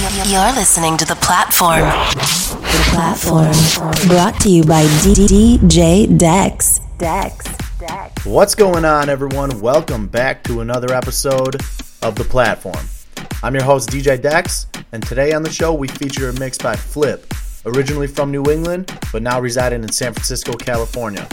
You're listening to The Platform. The Platform. Brought to you by DJ Dex. Dex. Dex. What's going on, everyone? Welcome back to another episode of The Platform. I'm your host, DJ Dex, and today on the show we feature a mix by Flip, originally from New England, but now residing in San Francisco, California.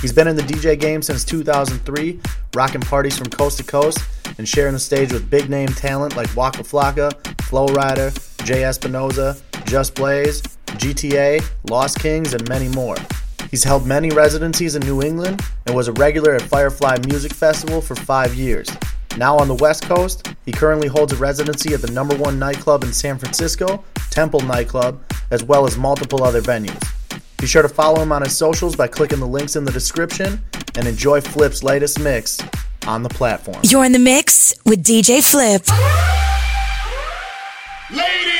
He's been in the DJ game since 2003, rocking parties from coast to coast and sharing the stage with big name talent like Waka Flocka, Flo Rida, J. Espinosa, Just Blaze, GTA, Lost Kings, and many more. He's held many residencies in New England and was a regular at Firefly Music Festival for five years. Now on the West Coast, he currently holds a residency at the number one nightclub in San Francisco, Temple Nightclub, as well as multiple other venues. Be sure to follow him on his socials by clicking the links in the description and enjoy Flip's latest mix on the platform. You're in the mix with DJ Flip. Ladies!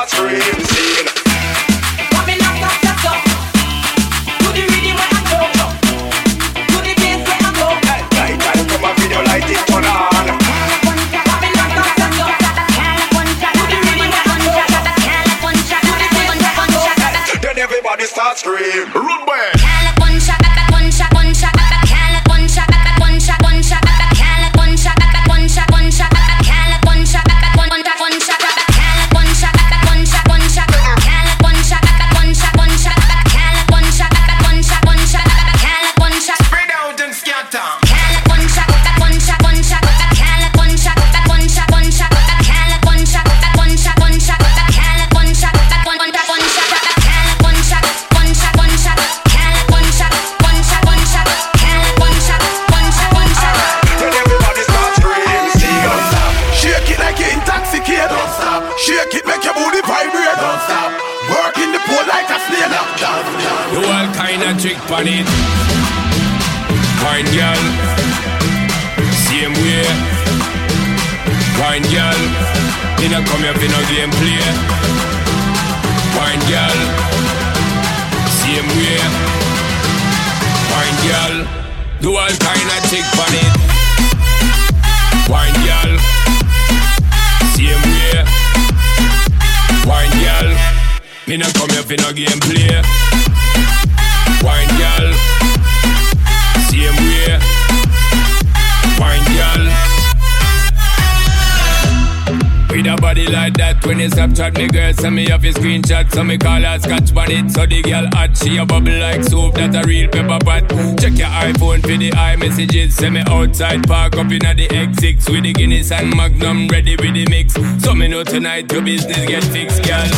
heart's racing. So me call her scotch on it. So the girl hot, she a bubble like soap, that a real pepper pot. Check your iPhone for the iMessages, send me outside, park up inna the X6 with the Guinness and Magnum ready with the mix. So me know tonight your business get fixed, girl.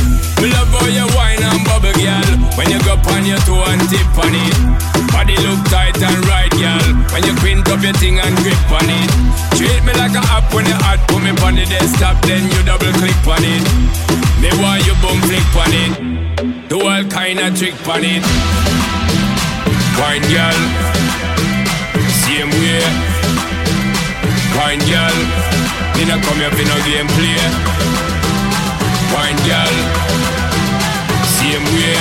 Me love how you wine and bubble, girl. When you go on your toe and tip on it, body look tight and right, girl. When you quint up your thing and grip on it, treat me like a app when you hot, put me on the desktop, then you double click on it. Me want you boom flick on it. Do all kind of trick on it. Wine girl, same way. Wine girl, me not come here for no game play. Wine girl, same way.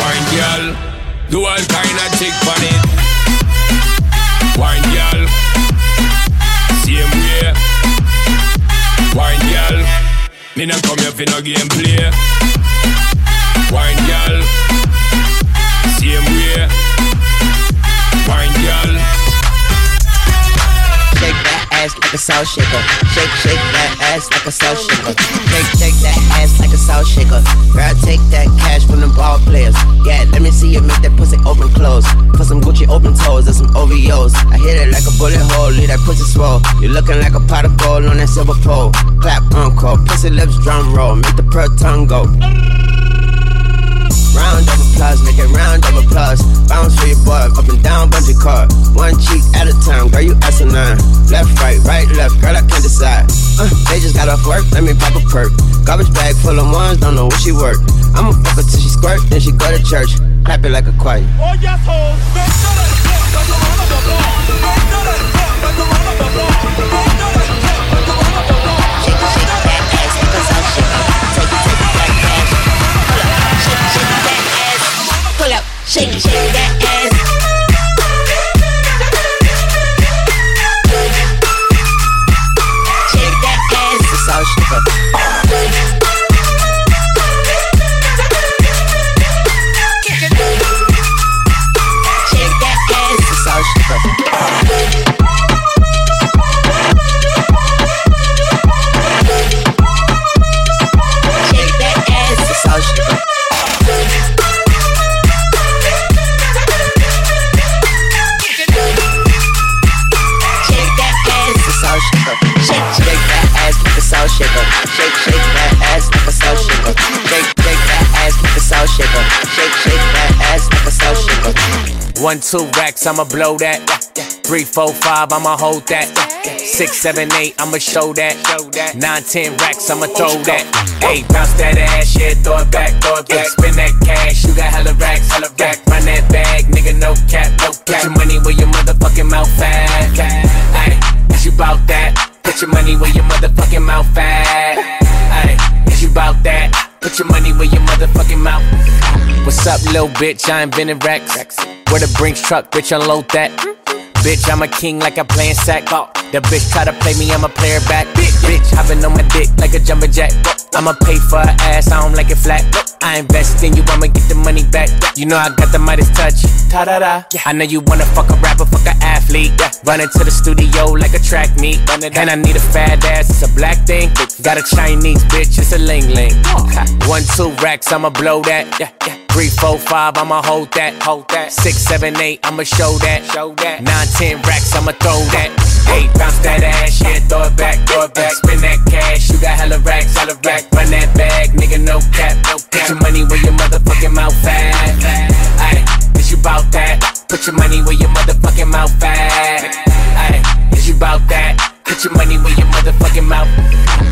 Wine girl, do all kind of trick on it. Wine girl, same way. Wine girl, me not come here for no game play. Wine girl, ass like a salt shaker. Shake, shake that ass like a salt shaker. Shake, shake that ass like a salt shaker. Girl, take that cash from the ball players. Yeah, let me see you make that pussy open close. Put some Gucci open toes and some OVOs. I hit it like a bullet hole, leave that pussy swole. You looking like a pot of gold on that silver pole. Clap, encore, pussy lips, drum roll, make the pearl tongue go. Round of applause, make it round of applause. Bounce for your boy, up and down, bungee cord. One cheek at a time, girl, you asinine. Left, right, right, left, girl, I can't decide. Uh, they just got off work, let me pop a perk. Garbage bag full of ones, don't know what she work. I'ma fuck her till she squirt, then she go to church. Clap it like a choir. Oh yes. One, two racks, I'ma blow that. Three, four, five, I'ma hold that. Six, seven, eight, I'ma show that. Nine, ten racks, I'ma throw that. Hey, bounce that ass, yeah, throw it back, throw it back. Spin that cash, you got hella racks, hella rack. Run that bag, nigga, no cap, no cap. Put your money where your motherfucking mouth at. Hey, is you bout that? Put your money where your motherfucking mouth at. Put your money where your motherfucking mouth. What's up, little bitch? I invented racks. Where the Brinks truck, bitch, unload that. Bitch, I'm a king like I'm playing sack. Oh, the bitch try to play me, I'm a player back. Bitch, hopping on my dick like a jumper jack. I'ma pay for her ass, I don't like it flat. I invest in you, I'ma get the money back. You know I got the Midas touch. Ta da da. I know you wanna fuck a rapper, fuck a athlete. Run into the studio like a track meet. And I need a fat ass, it's a black thing. Got a Chinese bitch, it's a ling ling. Oh. One, two racks, I'ma blow that. Three, four, five, I'ma hold that. Hold that. Six, seven, eight, I'ma show that. Show that. Nine, ten racks, I'ma throw that. Eight, bounce that ass, yeah, throw it back, throw it back. Spin that cash, you got hella racks, hella rack. Run that bag, nigga, no cap, no cap. Put your money where your motherfucking mouth at. Ay, is you bout that? Put your money where your motherfucking mouth at. Ay, is you bout that? Put your money where your motherfucking mouth.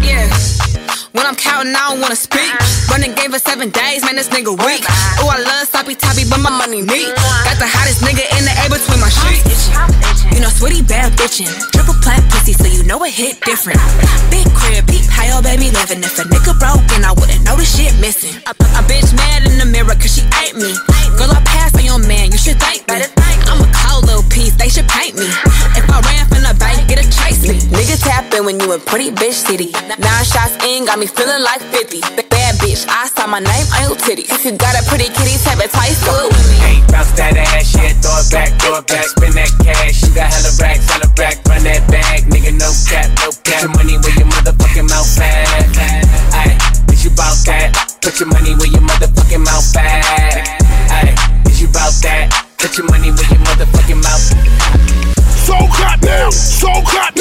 Yeah. When I'm counting, I don't wanna speak. Running game for seven days, man, this nigga weak. Oh, I love sloppy toppy, but my money neat. Got the hottest nigga in the air between my sheets. You know, sweetie bad bitchin'. Triple plat pussy, so you know it hit different. Big crib, peep, how your baby living. If a nigga broke, then I wouldn't know the shit missing. A, a bitch mad in the mirror, cause she ain't me. Girl, I pass on your man, you should thank me. I'm a cold little piece, they should paint me. Niggas tapping when you in pretty bitch city. Nine shots in, got me feeling like 50. Bad bitch, I saw my name on your titty. If you got a pretty kitty, type of twice, do it with me. Hey, bounce that ass, yeah, throw it back, throw it back, spin that cash. You got hella racks, hella rack, run that bag, nigga, no cap, no cap. Put your money where your motherfucking mouth at. Ay, is you bout that? Put your money where your motherfucking mouth at. Ay, is you bout that? Put your money where your motherfucking mouth. So clap now, so clap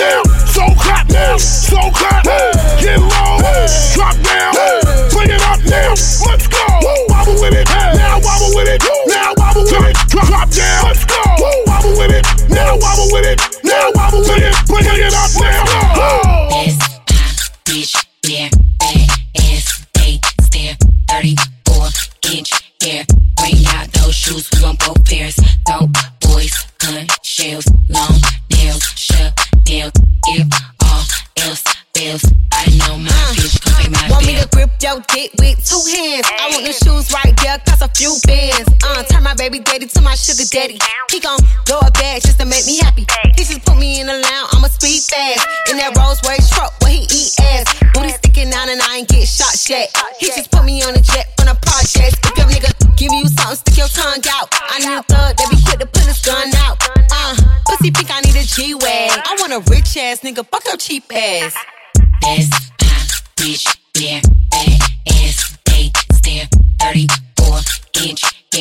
so clap now, so clap. Get low, drop down, bring it up now. Let's go. Wobble with it, now wobble with it, now wobble with it. Drop, down, let's go. Wobble with it, now wobble with it, now wobble with it. Bring it up now. This hot bitch, yeah, bad ass, they stare, 34 inch hair. Bring out those shoes, we want both pairs. Your dick with two hands? I want the shoes right there, cost a few bands. Uh, turn my baby daddy to my sugar daddy. He gon' throw a bag just to make me happy. He just put me in the lounge, I'ma speed fast. In that Rolls Royce truck where he eat ass. Booty sticking out and I ain't get shot yet. He just put me on a jet from the projects. If your nigga give you something, stick your tongue out. I need a thug that be quick to pull his gun out. Uh, pussy pink, I need a G-Wag. I want a rich ass nigga, fuck your cheap ass. This hot bitch,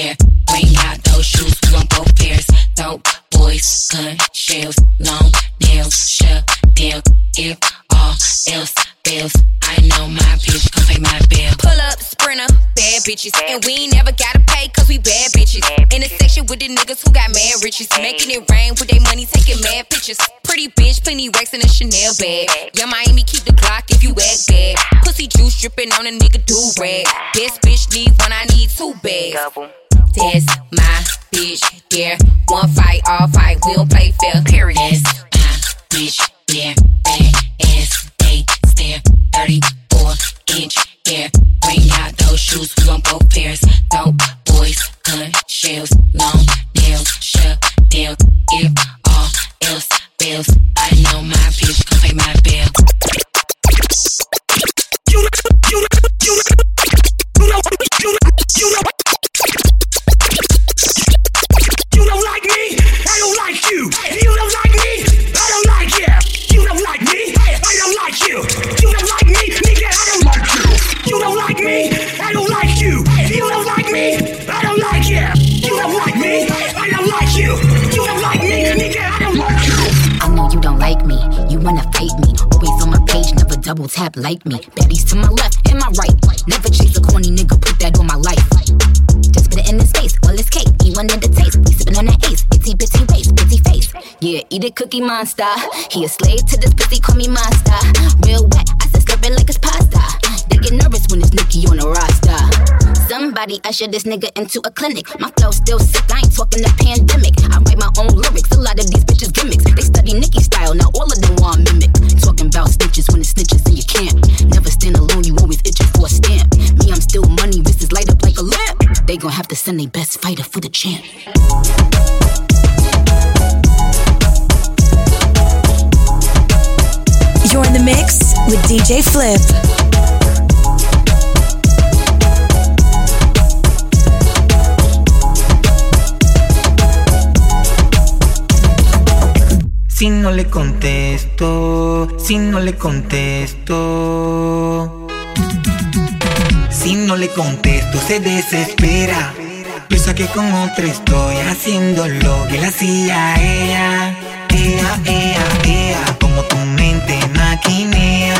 hair. Bring out those shoes, we want both pairs. Dope boys, gun shells, long nails, shut down. If all else fails, I know my bitch gon' pay my bill. Pull up, sprinter, bad bitches. And we ain't never gotta pay cause we bad bitches. In the section with the niggas who got mad riches. Making it rain with their money, taking mad pictures. Pretty bitch, plenty racks in a Chanel bag. Yung Miami, keep the Glock if you act bad. Pussy juice dripping on a nigga do rag. Best bitch need one, I need two bags. That's my bitch, yeah. One fight, all fight, we don't play fair, period. This hot bitch, yeah, bad ass, they stare, 34 inch hair. Bring out those shoes, we want both pairs. Dope boys, gun shells, long nails, shut down. If all else fails, I know like me. Baddies to my left and my right. Never chase a corny nigga, put that on my life. Just spit it in his face, all his cake. He wanted the taste, we sippin' on that ace. Itty bitty waist, bitty face. Yeah, eat a cookie monster. He a slave to this pussy, call me monster. Real wet, I said slurp it like it's pasta. They get nervous when it's Nicki on the roster. Somebody usher this nigga into a clinic. My flow still sick, I ain't talking the pandemic. I write my own lyrics, a lot of these bitches gimmicks. They study Nicki style, now all of them want mimic. Talking about snitches when it's snitches lamp. They gon' have to send their best fighter for the champ. You're in the mix with DJ Flip. Si no le contesto, si no le contesto. Si no le contesto, se desespera. Piensa que con otro estoy haciendo lo que le hacía ella. Ea, ea, ea, como tu mente maquinea.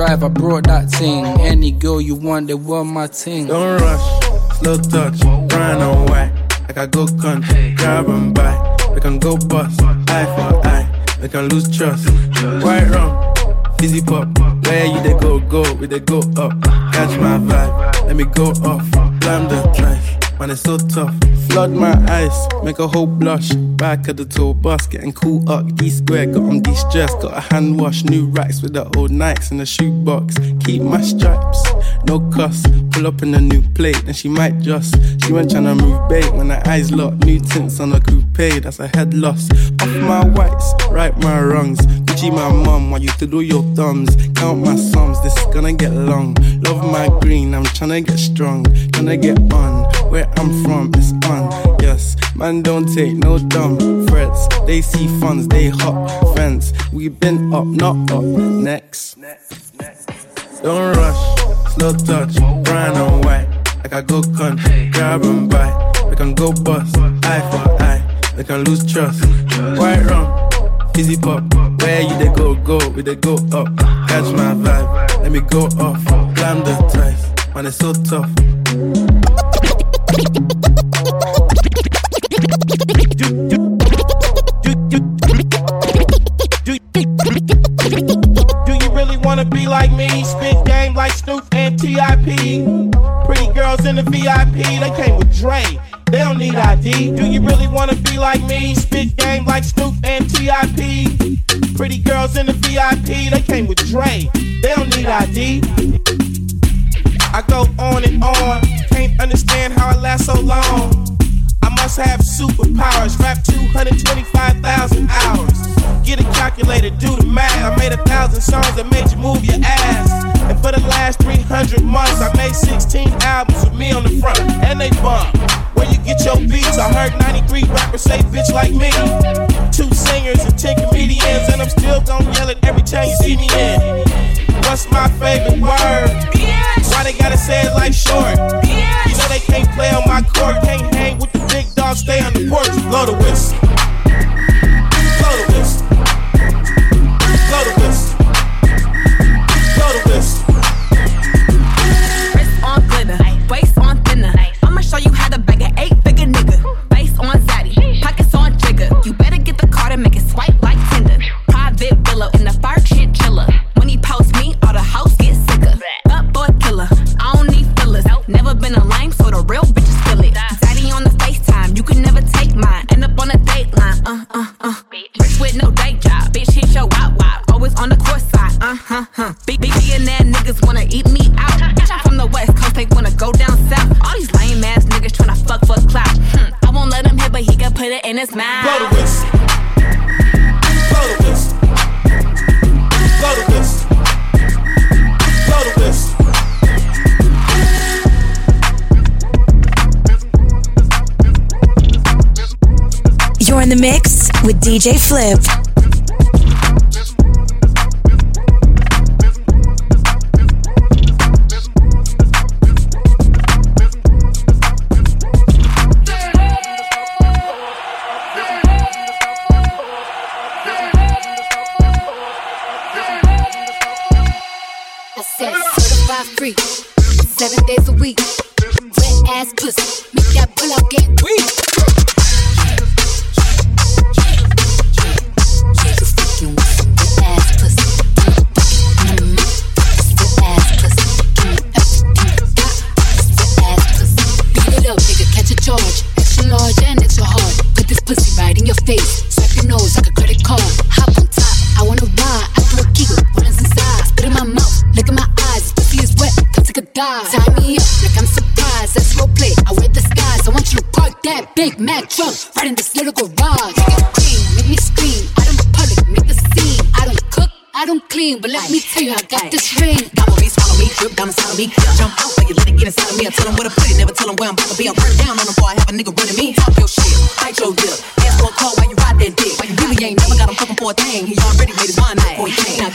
I brought that thing. Any girl you want, they want my thing. Don't rush, slow touch, white. Like I go country, grab and buy. We can go bust, eye for eye. We can lose trust. White rum, fizzy pop. Where you they go, go, we they go up. Catch my vibe, let me go off. Blam the trash, man, it's so tough. Flood my eyes, make a whole blush. Back of the tour bus, getting cool up. D square, got on de stress. Got a hand wash, new racks with the old Nikes in the shoebox. Keep my stripes, no cuss. Pull up in a new plate, and she might just. She went tryna move bait when her eyes locked. New tints on a coupe, that's a head loss. Off my whites, right my wrongs. Gucci my mum, while you to do your thumbs. Count my sums, this is gonna get long. Love my green, I'm tryna get strong. Tryna get on, where I'm from, it's on. Yes, man, don't take no dumb threats. They see funds, they hop fence. We been up, not up. Next. Don't rush, slow touch, brown and white. Like I go country, grab and buy. We can go bust, eye for eye. We can lose trust. White rum, fizzy pop. Where you they go, go, we they go up. Catch my vibe, let me go off. Blam the ties, man, it's so tough. Do you really wanna be like me? Spit game like Snoop and TIP. Pretty girls in the VIP, they came with Dre. They don't need ID. Do you really wanna be like me? Spit game like Snoop and TIP. Pretty girls in the VIP, they came with Dre. They don't need ID. I go on and on, can't understand how I last so long. Must have superpowers, rap 225,000 hours. Get a calculator, do the math. I made a thousand songs that made you move your ass. And for the last 300 months, I made 16 albums with me on the front, and they bump. Where you get your beats? I heard 93 rappers say bitch like me. Two singers and 10 comedians, and I'm still gonna yell it every time you see me in. What's my favorite word? Why they gotta say it like short? They can't play on my court, can't hang with the big dogs, stay on the porch, blow the whistle. Blow the whistle. DJ Flip. Mac right in this little garage. Make it clean, make me scream. I don't public, make the scene. I don't cook. I don't clean, but let me tell you, I got this ring. Gobble me, swallow me, drip down inside of me. Jump out like you let it get inside of me. I tell them where to put it, never tell them where I'm about to be. I'm burnt down on them, boy. I have a nigga running me. Talk your shit, bite your lip. Ask for a call while you ride that dick. Why you really ain't never got him fucking for a thing. He already made his mind up before he came. Now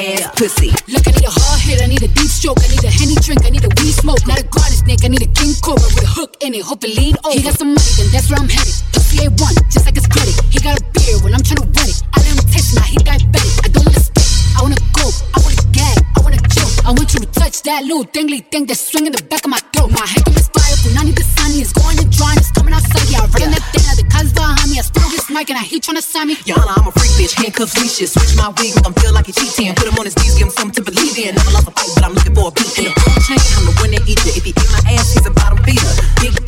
ass pussy. Look, I need a hard hit, I need a deep stroke, I need a henny drink, I need a weed smoke, not a garden snake, I need a king cobra with a hook in it, hope it lean over. He got some money, then that's where I'm headed. Pussy A1, just like his credit. He got a beard when I'm trying to run it. I let him taste, now he diabetic. I don't I want you to touch that little dangly thing that's swinging the back of my throat. My head is fire, punani the sunny is going to dry, it's coming outside. Yeah, I run that thing, the cuz behind me. I still this mic and I hate tryna sign me. Yana, I'm a freak bitch, handcuffs, leashes. Switch my wig, make him feel like he cheating. Put him on his knees, give him something to believe in. Never lost a fight, but I'm looking for a beat. In the food chain, I'm the one that you. If he eat my ass, he's a bottom feeder.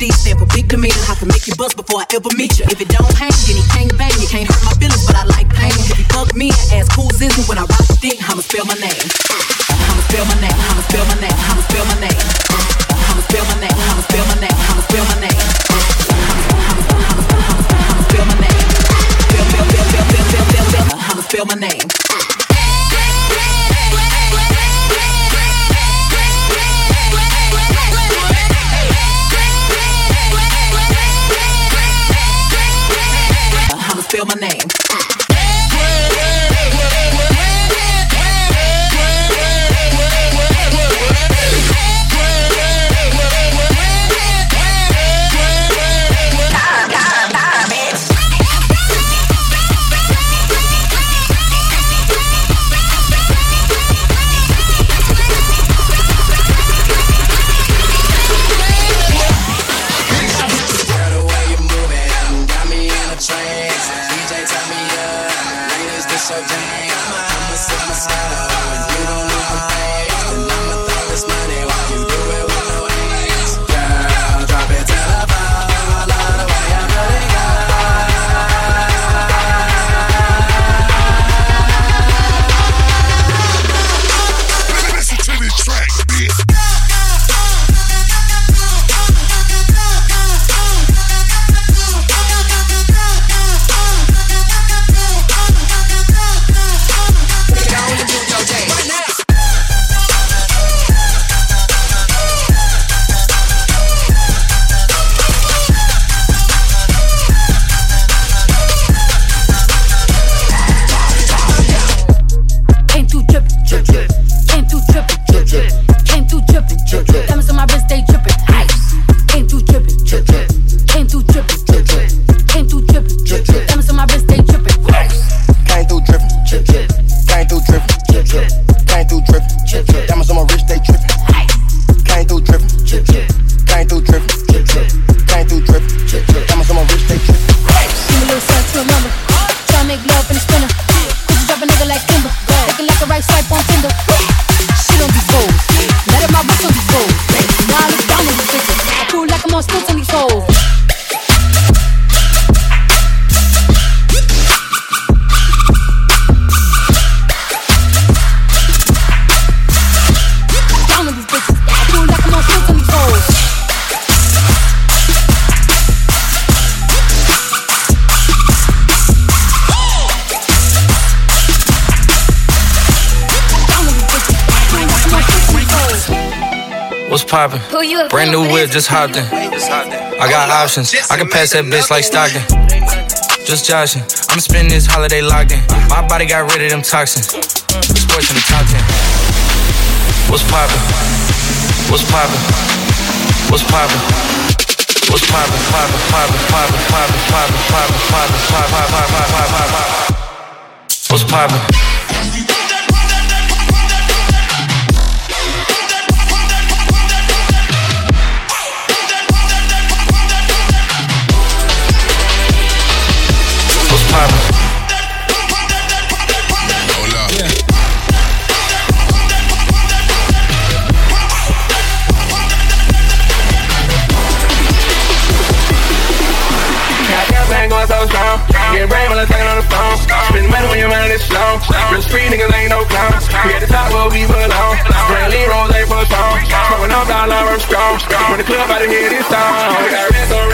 D stand big demeanor. I can make you bust before I ever meet you. If it don't hang, then he can't bang. You can't hurt my feelings, but I like pain. If he fuck me and ask who's is when I rock the dick, I'ma spell my name. I'ma spell my name. I'ma spell my name. I'ma spell my name. I'ma spell my name. I'ma spell my name. I'ma spell my name. I'ma spell my name. I'ma spell my name. Just hopped in. I got options. I can pass that bitch like Stockton. Just joshing. I'm spending this holiday locked in. My body got rid of them toxins. Sports in the top 10. What's poppin'? What's poppin'? What's poppin'? What's poppin', poppin', poppin', poppin', poppin', poppin', poppin', poppin', poppin', poppin', poppin', poppin'. What's poppin'? When the club of here, this song. We got rest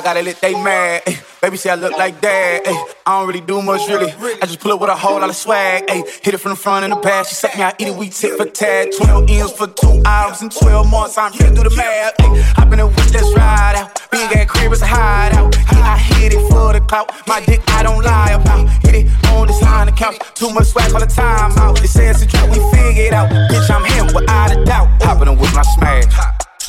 I gotta let they mad. Ay, baby say I look like that. Ay, I don't really do much really. I just pull up with a whole lot of swag. Ay, hit it from the front and the back. She suck me, I eat it, we tip for tat. 12 M's for two hours and 12 months. I'm here through the math. Hop in the whip, let's ride out. Big ass crib is a hideout. I hit it for the clout. My dick, I don't lie about. Hit it on this line the couch. Too much swag all the time out. They say it's a trap, we figure it out. Bitch, I'm him without a doubt. Hopping in with my smash.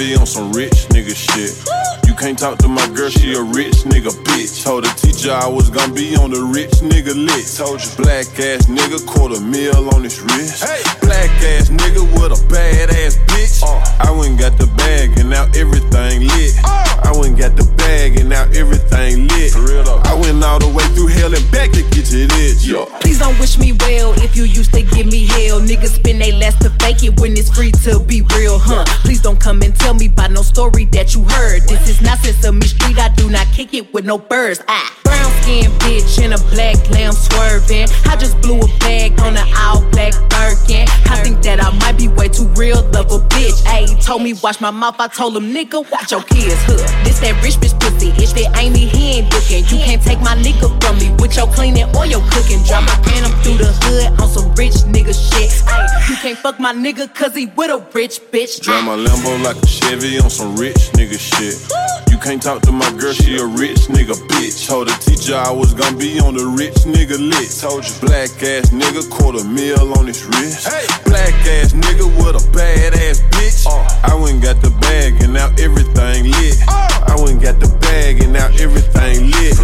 Chevy on some rich nigga shit. You can't talk to my girl, she a rich nigga bitch. Told the teacher I was gonna be on the rich nigga list. Told you black ass nigga, quarter mil on his wrist. Hey. Black ass nigga with a bad ass bitch. Uh. I went and got the bag and now everything lit. Uh. I went and got the bag and now everything lit. I went all the way through hell and back to get to this. Yo. Please don't wish me well if you used to give me hell. Niggas spend they last to fake it when it's free to be real, huh? Please don't come and tell me by no story that you heard. This is not Sesame Street, I do not kick it with no birds. Ah. Brown skin bitch in a black lamb swerving. I just blew a bag on an all black Birkin. I think that I might be way too real of a bitch. Ayy, told me watch my mouth, I told him nigga, watch your kids, huh? This that rich bitch pussy, it's that ain't me, he ain't looking. You can't take my nigga from me with your cleaning or your cooking. Drop my phantom through the hood on some rich nigga shit. Ayy, you can't fuck my nigga cause he with a rich bitch. Drive my Lambo like a Chevy on some rich nigga shit. You can't talk to my girl, she a rich nigga bitch. Told the teacher I was gonna be on the rich nigga list. Told you black ass nigga, quarter mil on his wrist. Black ass nigga with a bad ass bitch. I went and got the bag and now everything lit. I went and got the bag and now everything lit.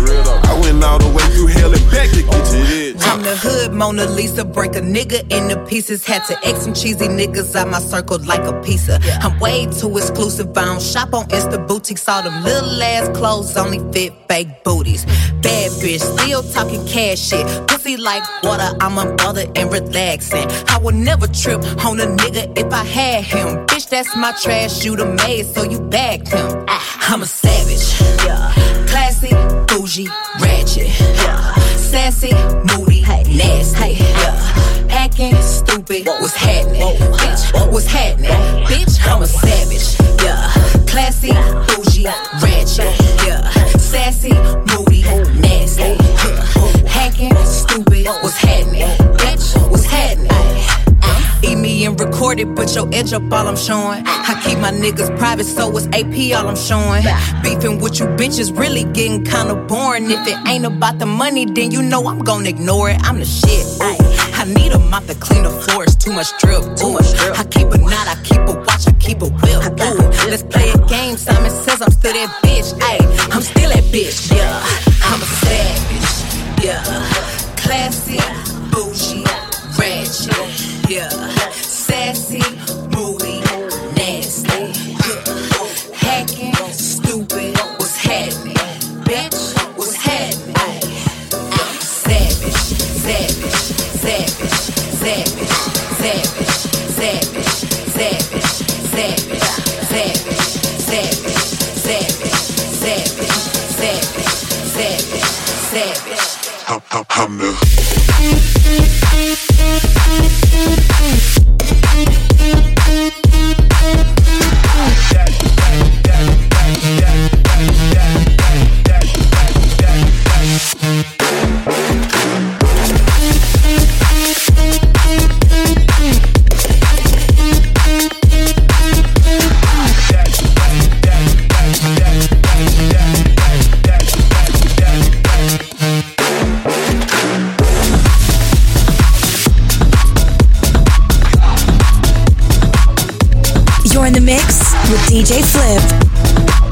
I went all the way through hell and back to get to this. I'm the hood Mona Lisa, break a nigga into pieces. Had to X some cheesy niggas out my circle like a pizza. I'm way too exclusive. I don't shop on Insta boutiques. All them little ass clothes only fit fake booties. Bad bitch, still talking cash shit. Pussy like water, I'm a mother and relaxing. I would never trip on a nigga if I had him. Bitch, that's my trash. You the maid, so you bagged him. I'm a savage. Yeah. Classy, bougie, ratchet. Yeah. Sassy, moody, nasty. Yeah. Acting stupid. What's happening? Bitch, what's happening? Bitch, I'm a savage. Yeah. Classy, me and record it, but your edge up all I'm showing. I keep my niggas private, so it's AP all I'm showing. Beefing with you bitches really getting kinda boring. If it ain't about the money, then you know I'm gonna ignore it. I'm the shit. Ay. I need a mop to clean the floors, too much drip. Too much drip. I keep a knot, I keep a watch, I keep a whip. Ooh, let's play a game. Simon says I'm still that bitch. Ay, I'm still that bitch. Yeah, I'm a savage. Yeah, classy, bougie, ratchet. Yeah, mix with DJ Flip.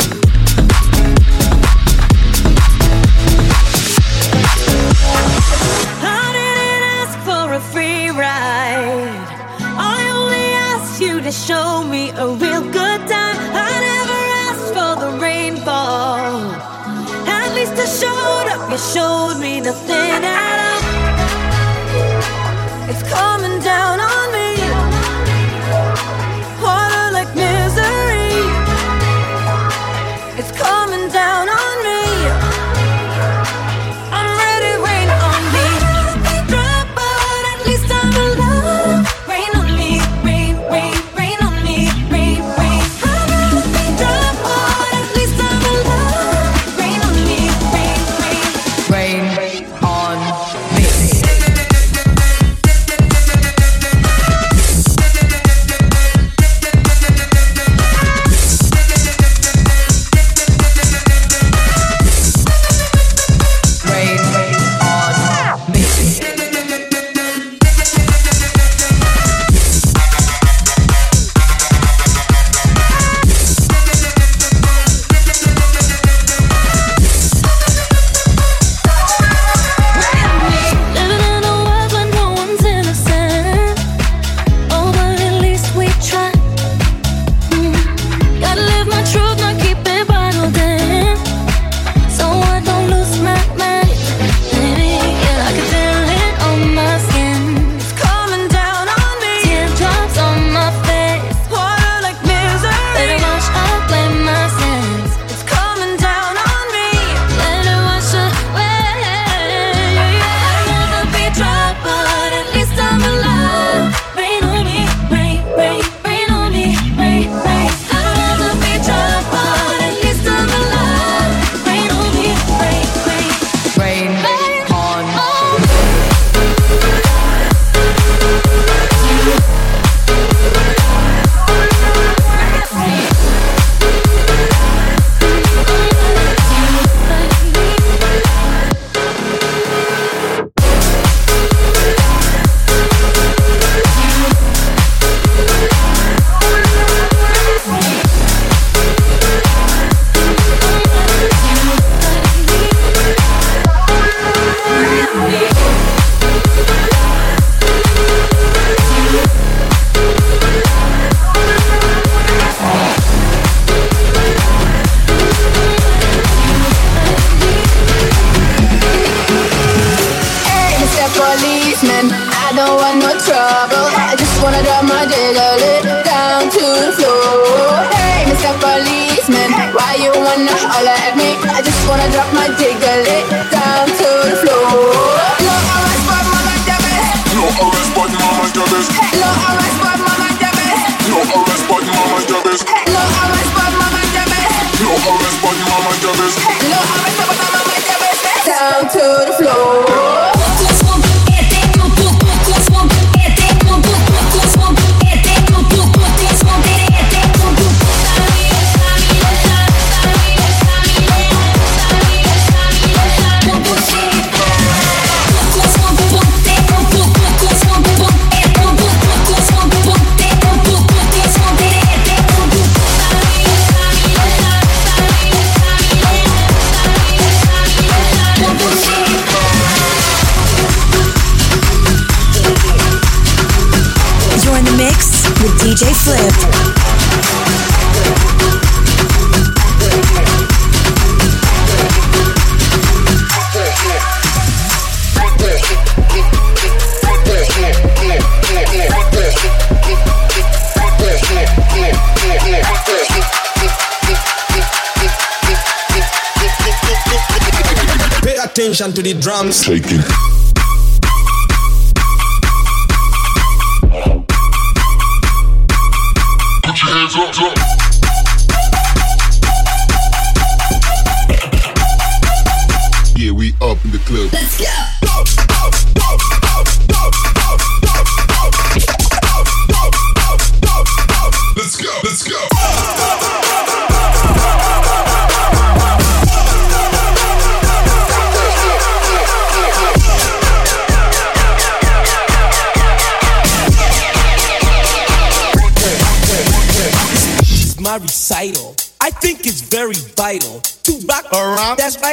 Attention to the drums. Shaking.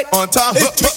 right on top. It's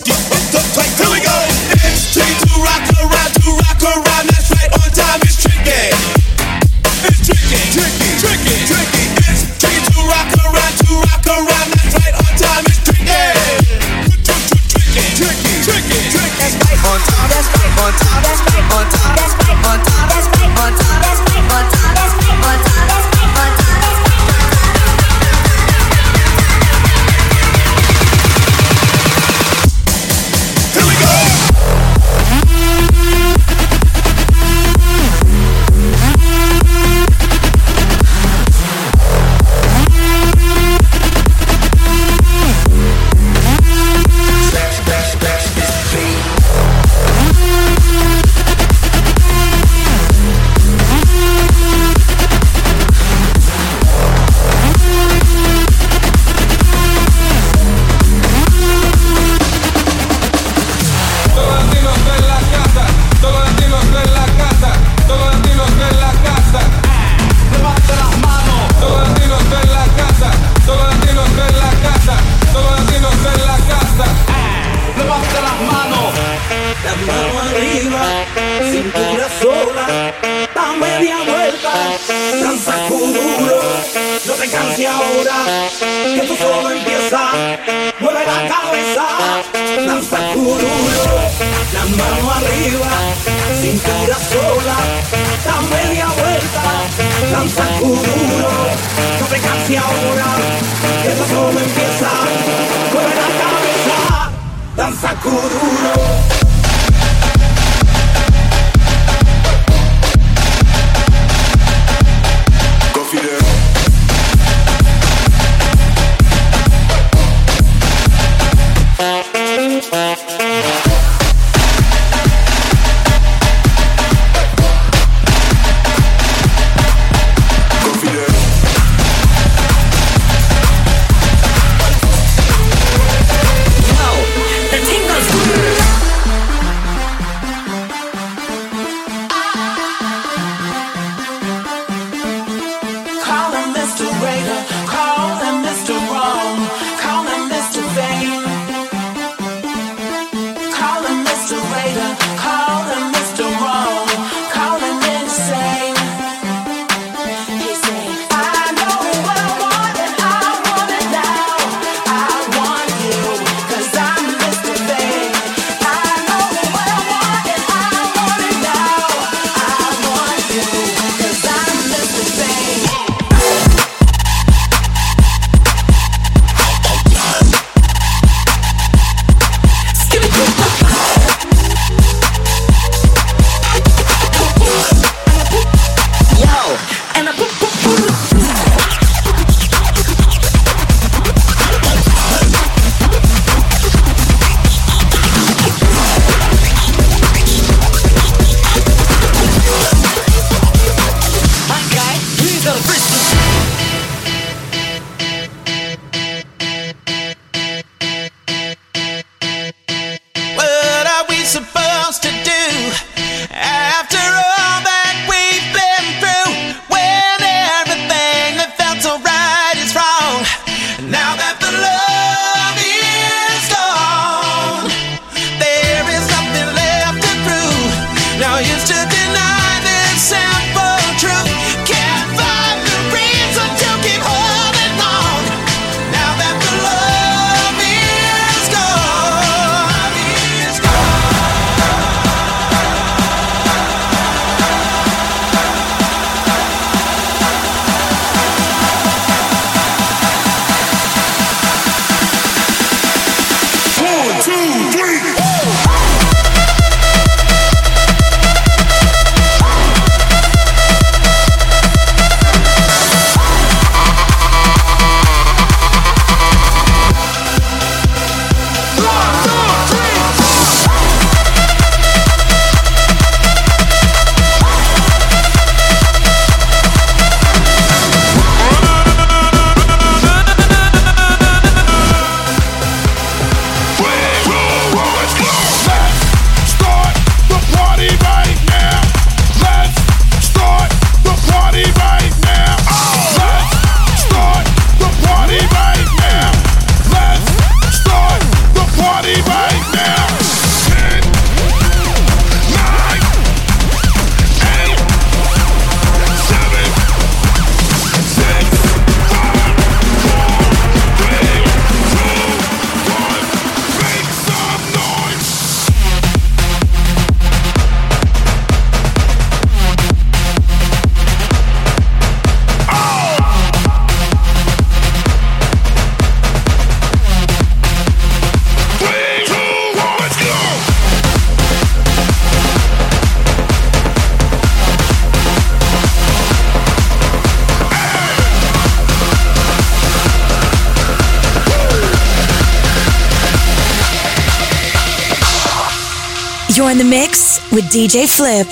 You're in the mix with DJ Flip.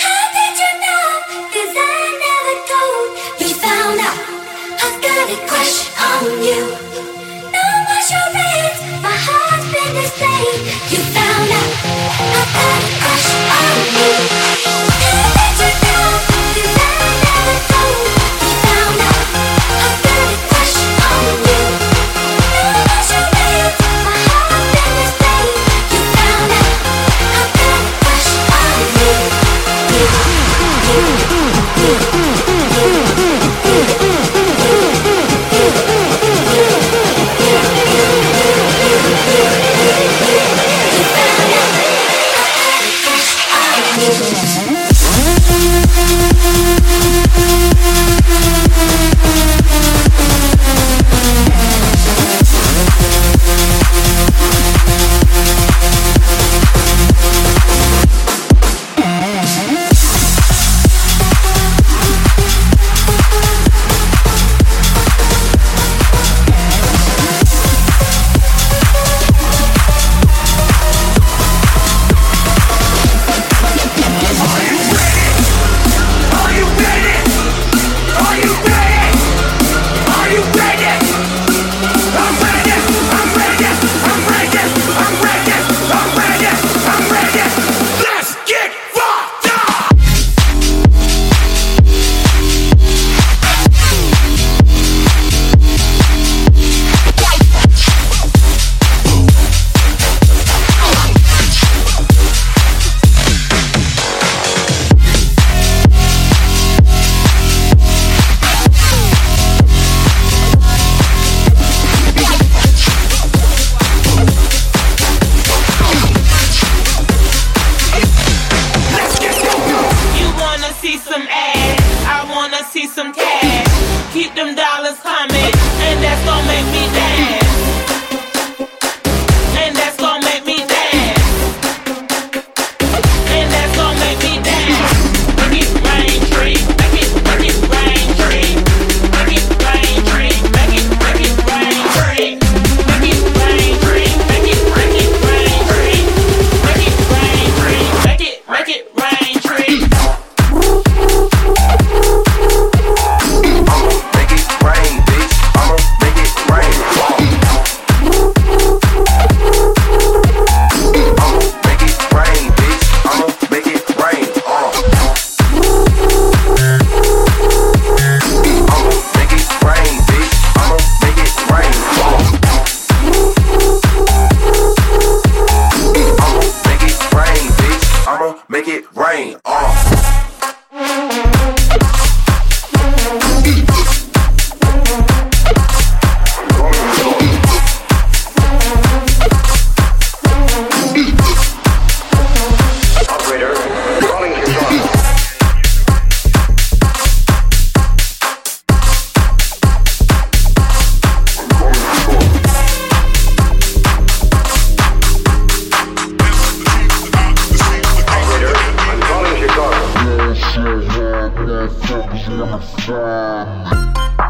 How did you know? motherfuckers wanna find.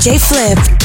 DJ Flip.